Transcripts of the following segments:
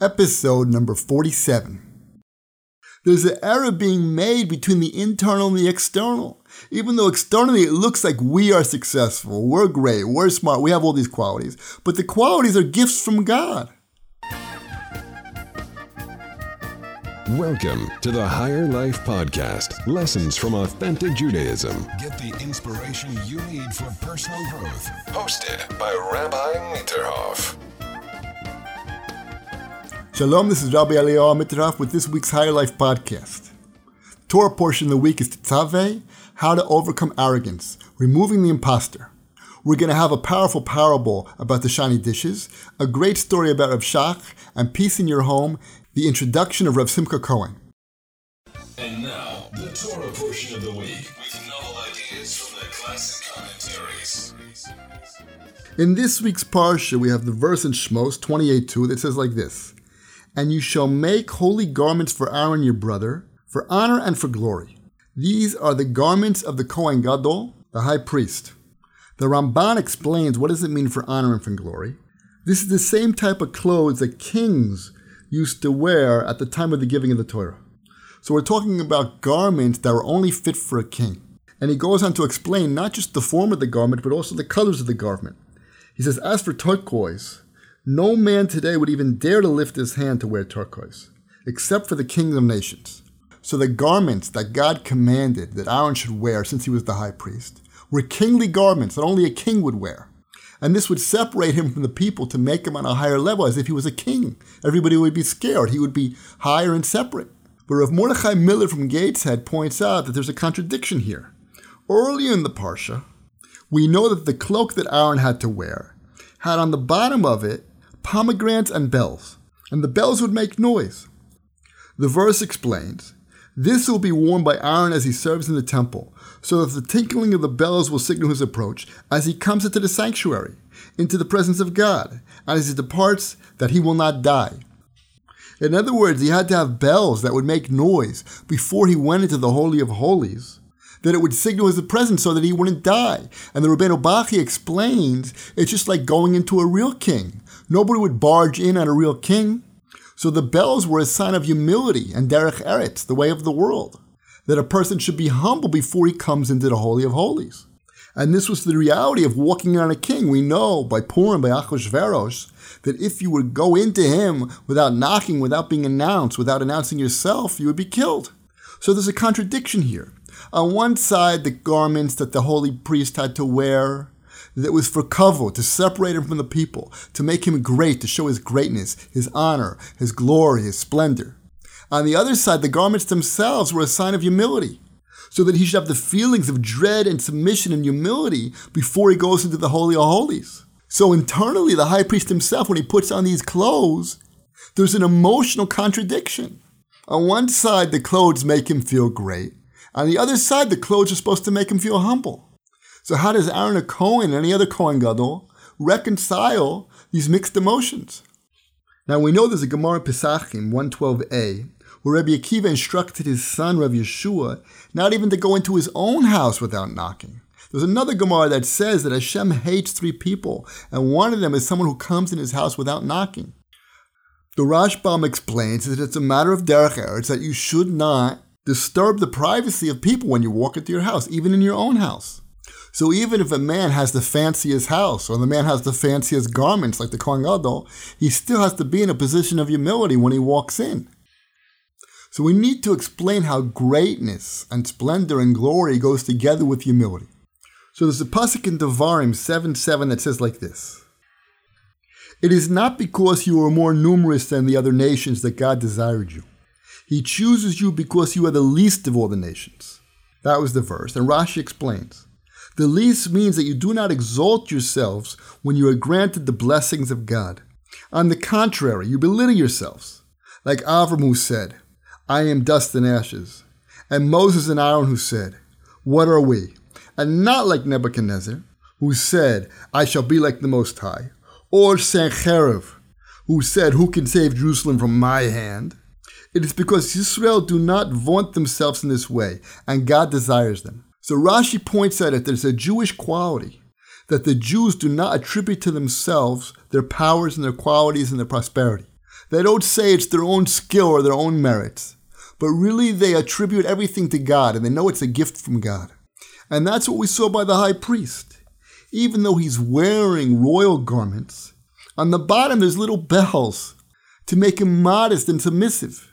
episode number 47. There's an error being made between the internal and the external. Even though externally it looks like we are successful, we're great, we're smart, we have all these qualities, but the qualities are gifts from God. Welcome to the Higher Life Podcast Lessons from Authentic Judaism. Get the inspiration you need for personal growth. Hosted by Rabbi Mitterhoff. Shalom, this is Rabbi Eliyahu Mitterhoff with this week's Higher Life podcast. Torah portion of the week is Tetzaveh, How to Overcome Arrogance, Removing the Imposter. We're going to have a powerful parable about the shiny dishes, a great story about Rav Shach, and peace in your home, the introduction of Rav Simcha Cohen. And now, the Torah portion of the week with novel ideas from the classic commentaries. In this week's parsha, we have the verse in Shmos 28:2 that says like this: "And you shall make holy garments for Aaron your brother, for honor and for glory. These are the garments of the Kohen Gadol, the high priest." The Ramban explains what does it mean for honor and for glory. This is the same type of clothes that kings used to wear at the time of the giving of the Torah. So we're talking about garments that were only fit for a king. And he goes on to explain not just the form of the garment, but also the colors of the garment. He says, as for turquoise, no man today would even dare to lift his hand to wear turquoise, except for the kings of nations. So the garments that God commanded that Aaron should wear since he was the high priest were kingly garments that only a king would wear. And this would separate him from the people to make him on a higher level as if he was a king. Everybody would be scared. He would be higher and separate. But Rav Mordechai Miller from Gateshead points out that there's a contradiction here. Earlier in the Parsha, we know that the cloak that Aaron had to wear had on the bottom of it pomegranates and bells, and the bells would make noise. The verse explains this will be worn by Aaron as he serves in the temple, so that the tinkling of the bells will signal his approach as he comes into the sanctuary, into the presence of God, and as he departs, that he will not die. In other words, he had to have bells that would make noise before he went into the Holy of Holies, that it would signal his presence so that he wouldn't die. And the Rabbeinu Bachya explains it's just like going into a real king. Nobody would barge in on a real king. So the bells were a sign of humility and derech eretz, the way of the world, that a person should be humble before he comes into the Holy of Holies. And this was the reality of walking on a king. We know by Purim, by Achashverosh, that if you would go into him without knocking, without being announced, without announcing yourself, you would be killed. So there's a contradiction here. On one side, the garments that the holy priest had to wear, that was for kavod, to separate him from the people, to make him great, to show his greatness, his honor, his glory, his splendor. On the other side, the garments themselves were a sign of humility, so that he should have the feelings of dread and submission and humility before he goes into the Holy of Holies. So internally, the high priest himself, when he puts on these clothes, there's an emotional contradiction. On one side, the clothes make him feel great. On the other side, the clothes are supposed to make him feel humble. So how does Aaron a Cohen and any other Cohen Gadol reconcile these mixed emotions? Now we know there's a Gemara Pesachim 112a where Rabbi Akiva instructed his son Rabbi Yeshua not even to go into his own house without knocking. There's another Gemara that says that Hashem hates three people, and one of them is someone who comes in his house without knocking. The Rashbam explains that it's a matter of derech eretz that you should not disturb the privacy of people when you walk into your house, even in your own house. So even if a man has the fanciest house or the man has the fanciest garments like the Kohen Gadol, he still has to be in a position of humility when he walks in. So we need to explain how greatness and splendor and glory goes together with humility. So there's a pasuk in Devarim 7 7 that says like this It is not because you are more numerous than the other nations that God desired you. He chooses you because you are the least of all the nations. That was the verse. And Rashi explains The least means that you do not exalt yourselves when you are granted the blessings of God. On the contrary, you belittle yourselves. Like Avram who said, I am dust and ashes. And Moses and Aaron who said, What are we? And not like Nebuchadnezzar, who said, I shall be like the Most High. Or Sennacherib, who said, Who can save Jerusalem from my hand? It is because Israel do not vaunt themselves in this way, and God desires them. So Rashi points out that there's a Jewish quality that the Jews do not attribute to themselves their powers and their qualities and their prosperity. They don't say it's their own skill or their own merits, but really they attribute everything to God and they know it's a gift from God. And that's what we saw by the high priest. Even though he's wearing royal garments, on the bottom there's little bells to make him modest and submissive.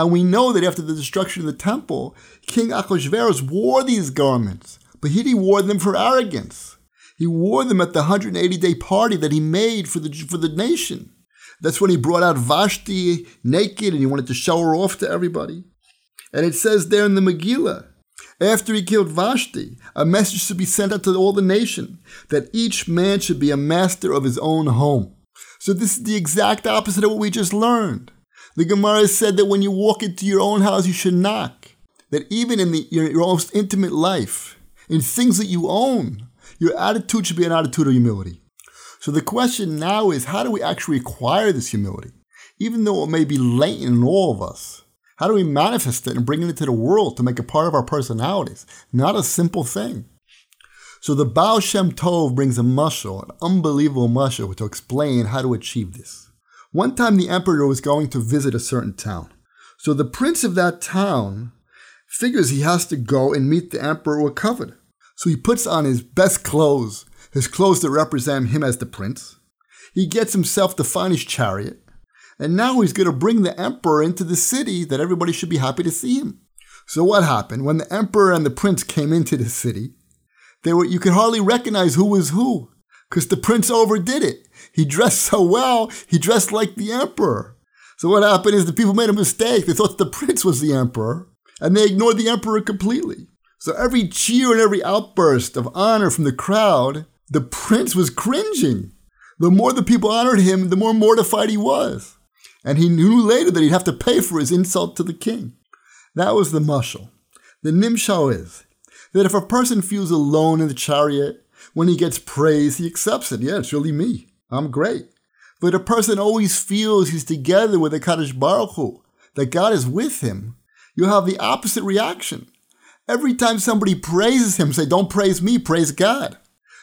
And we know that after the destruction of the temple, King Achashverosh wore these garments, but he wore them for arrogance. He wore them at the 180 day party that he made for the, for the nation. That's when he brought out Vashti naked and he wanted to show her off to everybody. And it says there in the Megillah, after he killed Vashti, a message should be sent out to all the nation that each man should be a master of his own home. So this is the exact opposite of what we just learned. The Gemara said that when you walk into your own house, you should knock. That even in the, your, your most intimate life, in things that you own, your attitude should be an attitude of humility. So the question now is how do we actually acquire this humility? Even though it may be latent in all of us, how do we manifest it and bring it into the world to make it part of our personalities? Not a simple thing. So the Baal Shem Tov brings a mashal, an unbelievable mashal, to explain how to achieve this. One time the emperor was going to visit a certain town. So the prince of that town figures he has to go and meet the emperor covet. So he puts on his best clothes, his clothes that represent him as the prince. He gets himself the finest chariot. And now he's going to bring the emperor into the city that everybody should be happy to see him. So what happened? When the emperor and the prince came into the city, they were, you could hardly recognize who was who because the prince overdid it. He dressed so well, he dressed like the emperor. So what happened is the people made a mistake. They thought the prince was the emperor and they ignored the emperor completely. So every cheer and every outburst of honor from the crowd, the prince was cringing. The more the people honored him, the more mortified he was. And he knew later that he'd have to pay for his insult to the king. That was the mushal. The nimshal is that if a person feels alone in the chariot, when he gets praise, he accepts it. Yeah, it's really me. I'm great. But a person always feels he's together with the Kadosh Baruch Hu, that God is with him, you have the opposite reaction. Every time somebody praises him, say, don't praise me, praise God.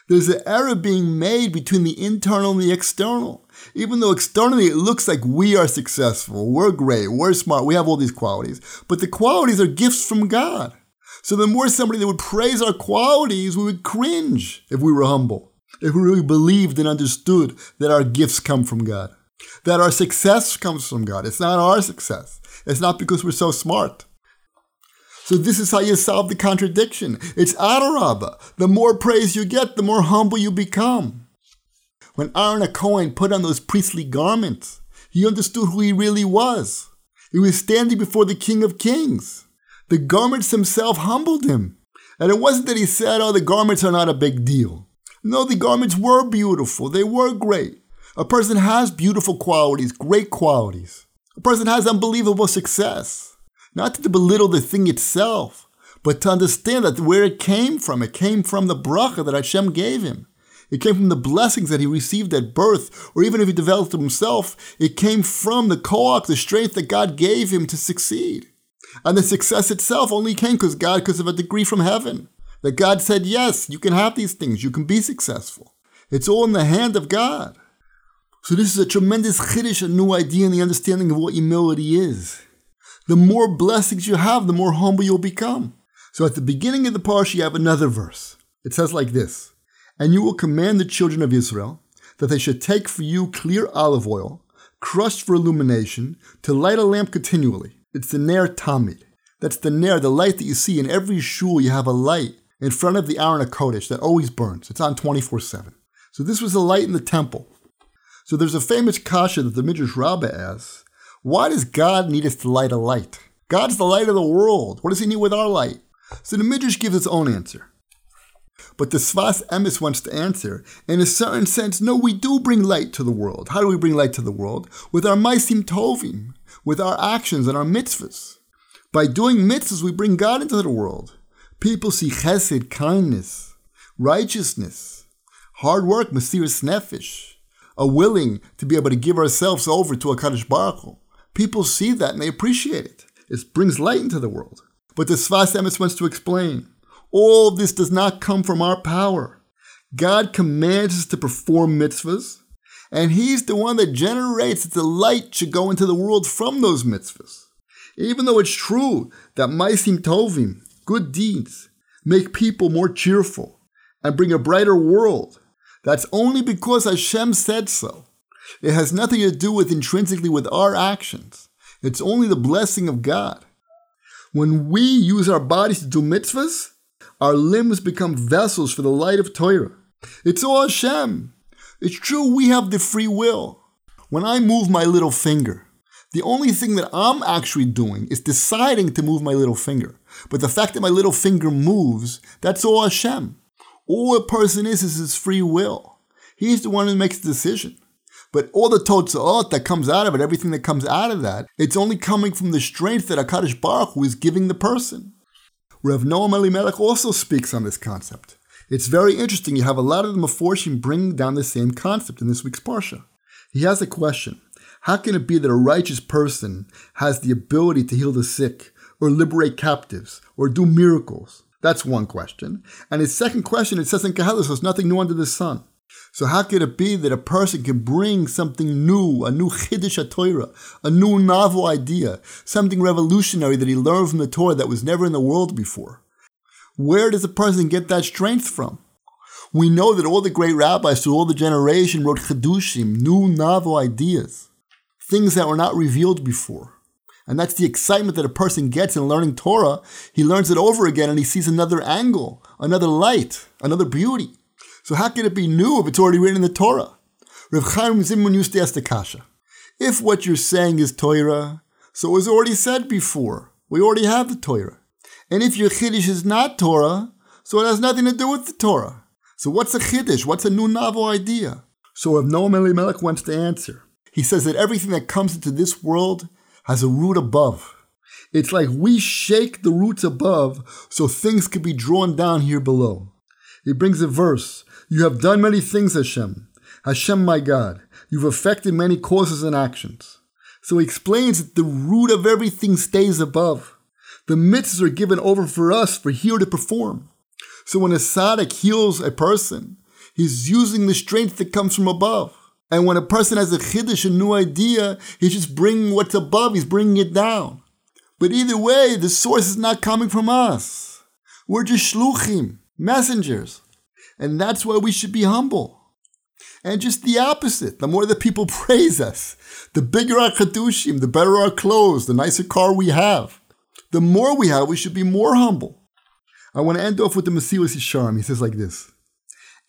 There's an error being made between the internal and the external. Even though externally it looks like we are successful, we're great, we're smart, we have all these qualities, but the qualities are gifts from God. So the more somebody that would praise our qualities, we would cringe if we were humble, if we really believed and understood that our gifts come from God, that our success comes from God. It's not our success. It's not because we're so smart. So this is how you solve the contradiction. It's Adarabba. The more praise you get, the more humble you become. When Aaron a Cohen put on those priestly garments, he understood who he really was. He was standing before the King of Kings. The garments themselves humbled him. And it wasn't that he said, oh, the garments are not a big deal. No, the garments were beautiful. They were great. A person has beautiful qualities, great qualities. A person has unbelievable success. Not to belittle the thing itself, but to understand that where it came from, it came from the bracha that Hashem gave him. It came from the blessings that he received at birth, or even if he developed himself, it came from the koach, the strength that God gave him to succeed. And the success itself only came because God, because of a degree from heaven. That God said, yes, you can have these things, you can be successful. It's all in the hand of God. So this is a tremendous chiddush, a new idea in the understanding of what humility is. The more blessings you have, the more humble you'll become. So at the beginning of the parsha, you have another verse. It says like this, And you will command the children of Israel that they should take for you clear olive oil, crushed for illumination, to light a lamp continually it's the Ner Tamid. That's the Ner, the light that you see in every shul. You have a light in front of the Aron HaKodesh that always burns. It's on 24 7. So this was the light in the temple. So there's a famous kasha that the Midrash Rabbah asks Why does God need us to light a light? God's the light of the world. What does he need with our light? So the Midrash gives its own answer. But the Sfas Emes wants to answer, in a certain sense, no, we do bring light to the world. How do we bring light to the world? With our Maisim Tovim, with our actions and our mitzvahs. By doing mitzvahs, we bring God into the world. People see chesed, kindness, righteousness, hard work, mesiras nefesh, a willing to be able to give ourselves over to a Kadosh Baruch Hu. People see that and they appreciate it. It brings light into the world. But the Sfas Emes wants to explain all this does not come from our power. God commands us to perform mitzvahs, And he's the one that generates the light should go into the world from those mitzvahs. Even though it's true that Maisim Tovim, good deeds, make people more cheerful and bring a brighter world, that's only because Hashem said so. It has nothing to do with intrinsically with our actions. It's only the blessing of God. When we use our bodies to do mitzvahs, our limbs become vessels for the light of Torah. It's all Hashem. It's true we have the free will. When I move my little finger, the only thing that I'm actually doing is deciding to move my little finger. But the fact that my little finger moves, that's all Hashem. All a person is is his free will. He's the one who makes the decision. But all the totzaot that comes out of it, everything that comes out of that, it's only coming from the strength that HaKadosh Baruch Hu is giving the person. Rev Noam Elimelech also speaks on this concept. It's very interesting. You have a lot of the Meforshim bringing down the same concept in this week's Parsha. He has a question. How can it be that a righteous person has the ability to heal the sick, or liberate captives, or do miracles? That's one question. And his second question, it says in Koheles, there's nothing new under the sun. So how could it be that a person can bring something new, a new Chiddush Torah, a new novel idea, something revolutionary that he learned from the Torah that was never in the world before? Where does a person get that strength from? We know that all the great rabbis through all the generation wrote Chidushim, new novel ideas, things that were not revealed before. And that's the excitement that a person gets in learning Torah. He learns it over again and he sees another angle, another light, another beauty. So how can it be new if it's already written in the Torah? Rav Chaim Zimmun used to ask the Kasha. If what you're saying is Torah, so it was already said before. We already have the Torah. And if your Chiddush is not Torah, so it has nothing to do with the Torah. So what's a Chiddush? What's a new novel idea? So if Noam Elimelech wants to answer, he says that everything that comes into this world has a root above. It's like we shake the roots above so things could be drawn down here below. He brings a verse You have done many things, Hashem. Hashem, my God. You've affected many causes and actions. So he explains that the root of everything stays above. The mitzvahs are given over for us for here to perform. So when a tzaddik heals a person, he's using the strength that comes from above. And when a person has a chiddush, a new idea, he's just bringing what's above, he's bringing it down. But either way, the source is not coming from us. We're just shluchim, messengers. And that's why we should be humble. And just the opposite. The more that people praise us, the bigger our chedushim, the better our clothes, the nicer car we have the more we have, we should be more humble. I want to end off with the Mesilas Yesharim. He says like this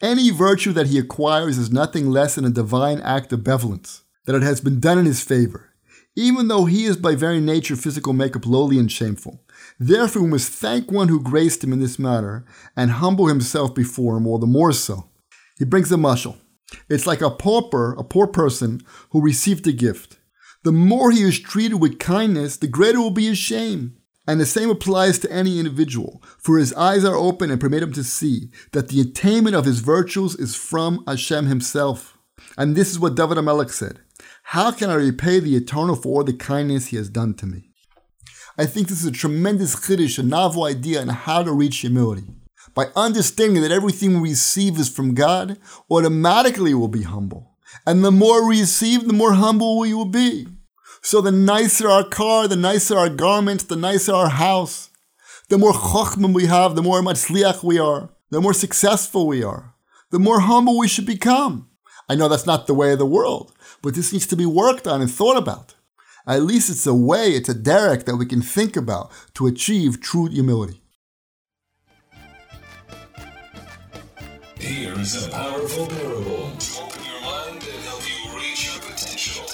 Any virtue that he acquires is nothing less than a divine act of benevolence, that it has been done in his favor, even though he is by very nature physical makeup lowly and shameful. Therefore, we must thank one who graced him in this matter and humble himself before him all the more so. He brings a mushal. It's like a pauper, a poor person who received a gift. The more he is treated with kindness, the greater will be his shame. And the same applies to any individual, for his eyes are open and permit him to see that the attainment of his virtues is from Hashem himself. And this is what David HaMelech said How can I repay the eternal for all the kindness he has done to me? I think this is a tremendous chiddush, a novel idea on how to reach humility. By understanding that everything we receive is from God, automatically we'll be humble. And the more we receive, the more humble we will be. So the nicer our car, the nicer our garments, the nicer our house, the more chokhmah we have, the more matzliach we are, the more successful we are, the more humble we should become. I know that's not the way of the world, but this needs to be worked on and thought about. At least it's a way, it's a derek that we can think about to achieve true humility. Here's a powerful parable to open your mind and help you reach your potential.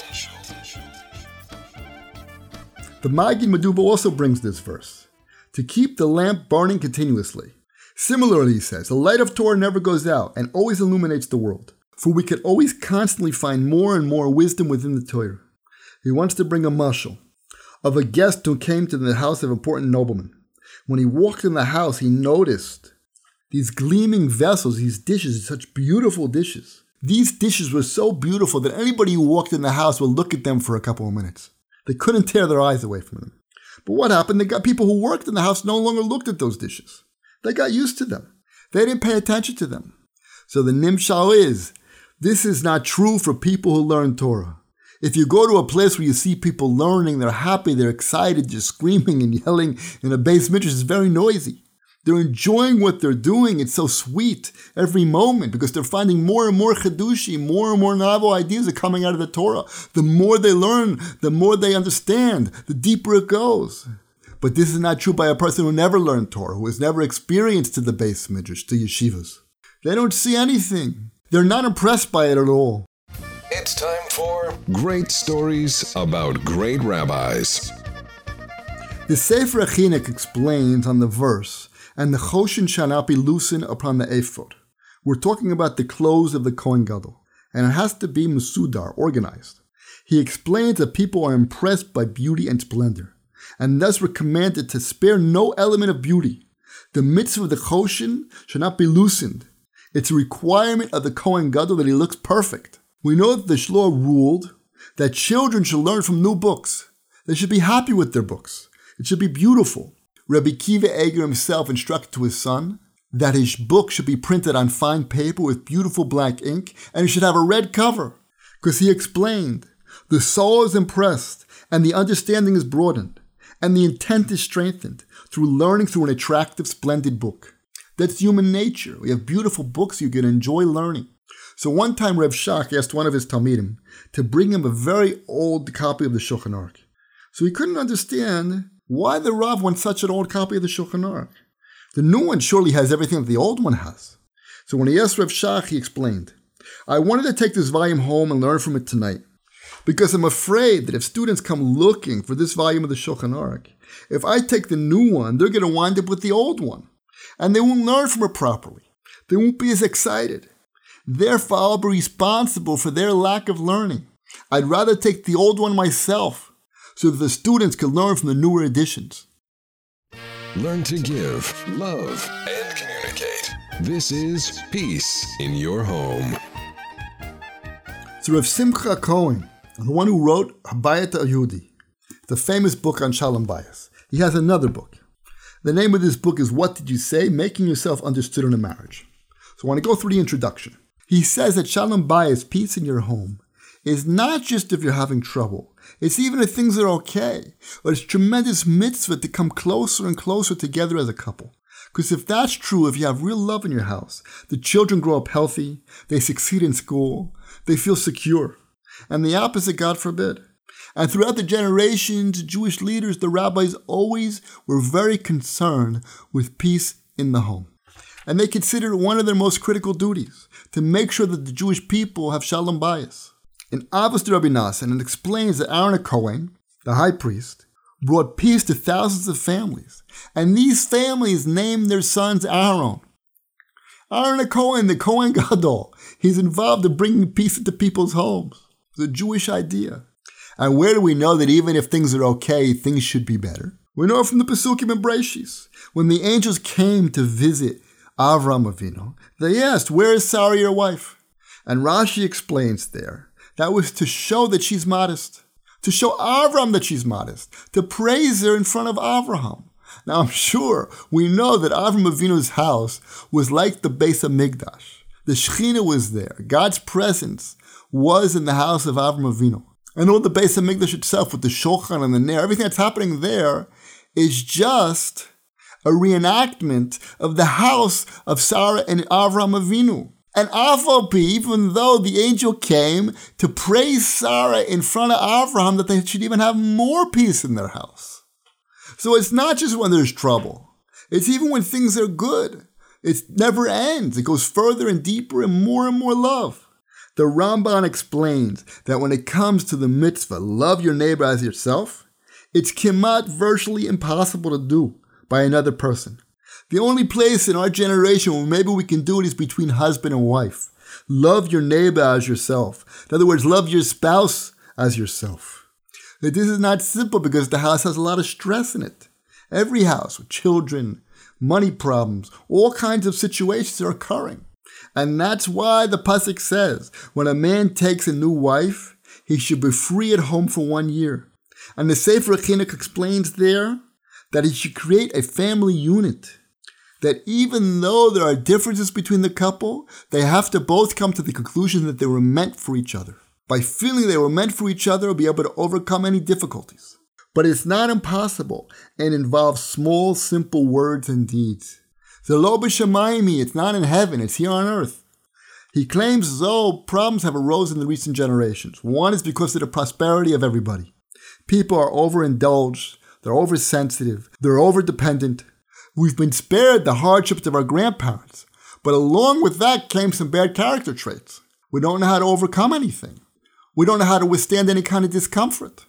The Maggid MiDubna also brings this verse to keep the lamp burning continuously. Similarly, he says, the light of Torah never goes out and always illuminates the world, for we can always constantly find more and more wisdom within the Torah. He wants to bring a mushal of a guest who came to the house of important noblemen. When he walked in the house, he noticed these gleaming vessels, these dishes, such beautiful dishes. These dishes were so beautiful that anybody who walked in the house would look at them for a couple of minutes. They couldn't tear their eyes away from them. But what happened? They got people who worked in the house no longer looked at those dishes. They got used to them. They didn't pay attention to them. So the nimshal is This is not true for people who learn Torah. If you go to a place where you see people learning, they're happy, they're excited, they're screaming and yelling in a beis midrash, it's very noisy. They're enjoying what they're doing. It's so sweet every moment because they're finding more and more chidushi, more and more novel ideas are coming out of the Torah. The more they learn, the more they understand, the deeper it goes. But this is not true by a person who never learned Torah, who has never experienced the beis midrash, to yeshivas. They don't see anything. They're not impressed by it at all. It's time for Great Stories About Great Rabbis. The Sefer HaChinuch explains on the verse and the choshen shall not be loosened upon the ephod. We're talking about the clothes of the Kohen Gadol, and it has to be musudar, organized. He explains that people are impressed by beauty and splendor, and thus were commanded to spare no element of beauty. The mitzvah of the choshen should not be loosened. It's a requirement of the Kohen Gadol that he looks perfect. We know that the Shlah ruled that children should learn from new books. They should be happy with their books. It should be beautiful. Rabbi Akiva Eger himself instructed to his son that his book should be printed on fine paper with beautiful black ink and it should have a red cover. Because he explained, the soul is impressed and the understanding is broadened and the intent is strengthened through learning through an attractive, splendid book. That's human nature. We have beautiful books you can enjoy learning. So one time Reb Shach asked one of his Talmidim to bring him a very old copy of the Shulchan Aruch. So he couldn't understand why the Rav wants such an old copy of the Shulchan Aruch? The new one surely has everything that the old one has. So when he asked Rav Shach, he explained, I wanted to take this volume home and learn from it tonight. Because I'm afraid that if students come looking for this volume of the Shulchan Aruch, if I take the new one, they're going to wind up with the old one. And they won't learn from it properly. They won't be as excited. Therefore, I'll be responsible for their lack of learning. I'd rather take the old one myself so that the students can learn from the newer editions. Learn to give, love, and communicate. This is Peace in Your Home. So Rav Simcha Cohen, the one who wrote Habayit Yehudi, the famous book on Shalom Bayis, he has another book. The name of this book is What Did You Say? Making Yourself Understood in a Marriage. So I want to go through the introduction. He says that Shalom Bayis, peace in your home, is not just if you're having trouble, it's even if things are okay. But it's tremendous mitzvah to come closer and closer together as a couple. Because if that's true, if you have real love in your house, the children grow up healthy, they succeed in school, they feel secure. And the opposite, God forbid. And throughout the generations, Jewish leaders, the rabbis always were very concerned with peace in the home. And they considered it one of their most critical duties to make sure that the Jewish people have shalom bayis in Avos Rabbi Nassan, it explains that Aaron Cohen, the high priest, brought peace to thousands of families, and these families named their sons Aaron. Aaron Cohen, the Cohen Gadol, he's involved in bringing peace into people's homes. It's a Jewish idea. And where do we know that even if things are okay, things should be better? We know from the Pesukim and Breshis. When the angels came to visit Avram Avinu, they asked, Where is Sarah, your wife? And Rashi explains there that was to show that she's modest, to show Avram that she's modest, to praise her in front of Avraham. Now I'm sure we know that Avram Avinu's house was like the beis of Hamikdash. The Shekhinah was there. God's presence was in the house of Avram Avinu. And all the beis of Hamikdash itself with the Shulchan and the Ner, everything that's happening there is just a reenactment of the house of Sarah and Avram Avinu. And Avalpi, even though the angel came to praise Sarah in front of Abraham, that they should even have more peace in their house. So it's not just when there's trouble. It's even when things are good. It never ends. It goes further and deeper and more and more love. The Ramban explains that when it comes to the mitzvah, love your neighbor as yourself, it's kimat virtually impossible to do by another person. The only place in our generation where maybe we can do it is between husband and wife. Love your neighbor as yourself. In other words, love your spouse as yourself. This is not simple because the house has a lot of stress in it. Every house with children, money problems, all kinds of situations are occurring. And that's why the Pasuk says when a man takes a new wife, he should be free at home for one year. And the Sefer Chinuch explains there that it should create a family unit that even though there are differences between the couple, they have to both come to the conclusion that they were meant for each other. By feeling they were meant for each other, will be able to overcome any difficulties. But it's not impossible and involves small, simple words and deeds. The lo b'shamayim, it's not in heaven, it's here on earth. He claims though problems have arose in the recent generations. One is because of the prosperity of everybody. People are overindulged, they're oversensitive, they're overdependent. We've been spared the hardships of our grandparents, but along with that came some bad character traits. We don't know how to overcome anything. We don't know how to withstand any kind of discomfort.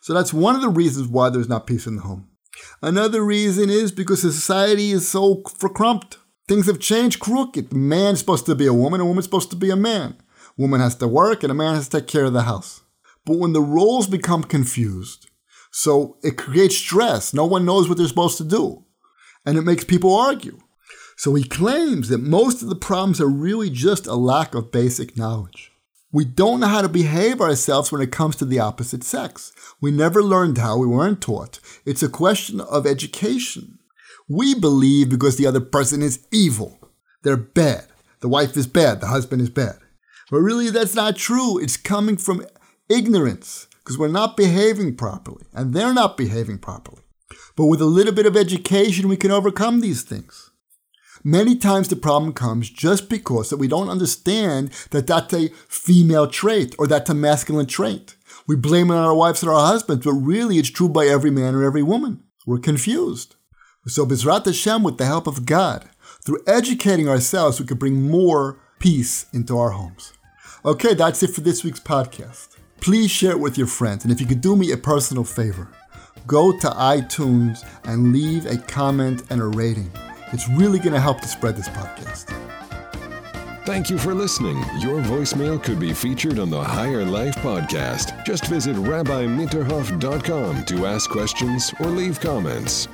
So that's one of the reasons why there's not peace in the home. Another reason is because society is so verkrumped. Things have changed crooked. Man's supposed to be a woman, a woman's supposed to be a man. Woman has to work and a man has to take care of the house. But when the roles become confused, so it creates stress. No one knows what they're supposed to do. And it makes people argue. So he claims that most of the problems are really just a lack of basic knowledge. We don't know how to behave ourselves when it comes to the opposite sex. We never learned how, we weren't taught. It's a question of education. We believe because the other person is evil. They're bad. The wife is bad, the husband is bad. But really, that's not true. It's coming from ignorance because we're not behaving properly and they're not behaving properly. But with a little bit of education, we can overcome these things. Many times the problem comes just because that we don't understand that that's a female trait or that's a masculine trait. We blame it on our wives and our husbands, but really it's true by every man or every woman. We're confused. So Bezrat Hashem, with the help of God, through educating ourselves, we can bring more peace into our homes. Okay, that's it for this week's podcast. Please share it with your friends, and if you could do me a personal favor, go to iTunes and leave a comment and a rating. It's really going to help to spread this podcast. Thank you for listening. Your voicemail could be featured on the Higher Life podcast. Just visit rabbimitterhoff.com to ask questions or leave comments.